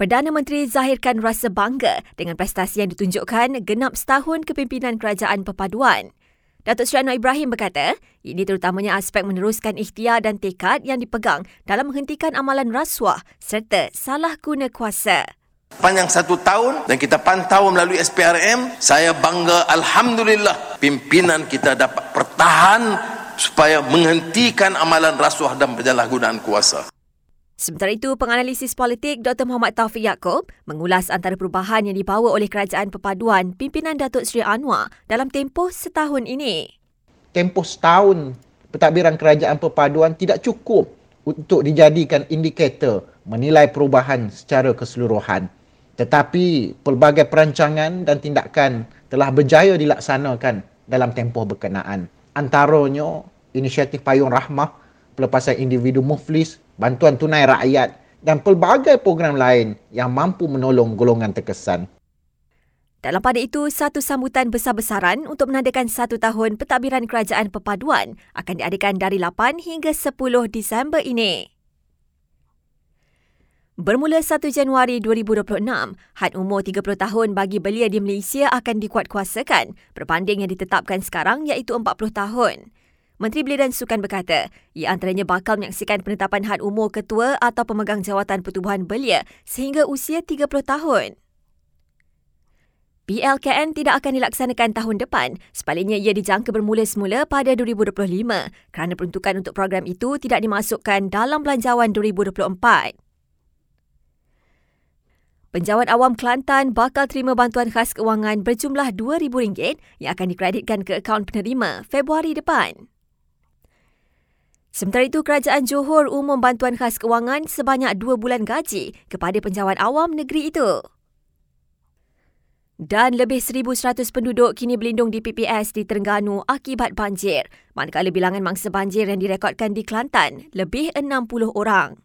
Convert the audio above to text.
Perdana Menteri zahirkan rasa bangga dengan prestasi yang ditunjukkan genap setahun kepimpinan Kerajaan Perpaduan. Datuk Seri Anwar Ibrahim berkata, ini terutamanya aspek meneruskan ikhtiar dan tekad yang dipegang dalam menghentikan amalan rasuah serta salah guna kuasa. Panjang satu tahun dan kita pantau melalui SPRM, saya bangga Alhamdulillah pimpinan kita dapat pertahan supaya menghentikan amalan rasuah dan penyalahgunaan kuasa. Sementara itu, penganalisis politik Dr. Muhammad Taufik Yaakob mengulas antara perubahan yang dibawa oleh Kerajaan Perpaduan pimpinan Datuk Seri Anwar dalam tempoh setahun ini. Tempoh setahun pentadbiran Kerajaan Perpaduan tidak cukup untuk dijadikan indikator menilai perubahan secara keseluruhan. Tetapi pelbagai perancangan dan tindakan telah berjaya dilaksanakan dalam tempoh berkenaan. Antaranya inisiatif Payung Rahmah, pelepasan individu muflis, bantuan tunai rakyat dan pelbagai program lain yang mampu menolong golongan terkesan. Dalam pada itu, satu sambutan besar-besaran untuk menandakan satu tahun pentadbiran kerajaan perpaduan akan diadakan dari 8 hingga 10 Disember ini. Bermula 1 Januari 2026, had umur 30 tahun bagi belia di Malaysia akan dikuatkuasakan berbanding yang ditetapkan sekarang iaitu 40 tahun. Menteri Belia dan Sukan berkata, ia antaranya bakal menyaksikan penetapan had umur ketua atau pemegang jawatan pertubuhan belia sehingga usia 30 tahun. PLKN tidak akan dilaksanakan tahun depan, sebaliknya ia dijangka bermula semula pada 2025 kerana peruntukan untuk program itu tidak dimasukkan dalam belanjawan 2024. Penjawat awam Kelantan bakal terima bantuan khas keuangan berjumlah RM2,000 yang akan dikreditkan ke akaun penerima Februari depan. Sementara itu, Kerajaan Johor umum bantuan khas kewangan sebanyak dua bulan gaji kepada penjawat awam negeri itu. Dan lebih 1,100 penduduk kini berlindung di PPS di Terengganu akibat banjir. Manakala bilangan mangsa banjir yang direkodkan di Kelantan lebih 60 orang.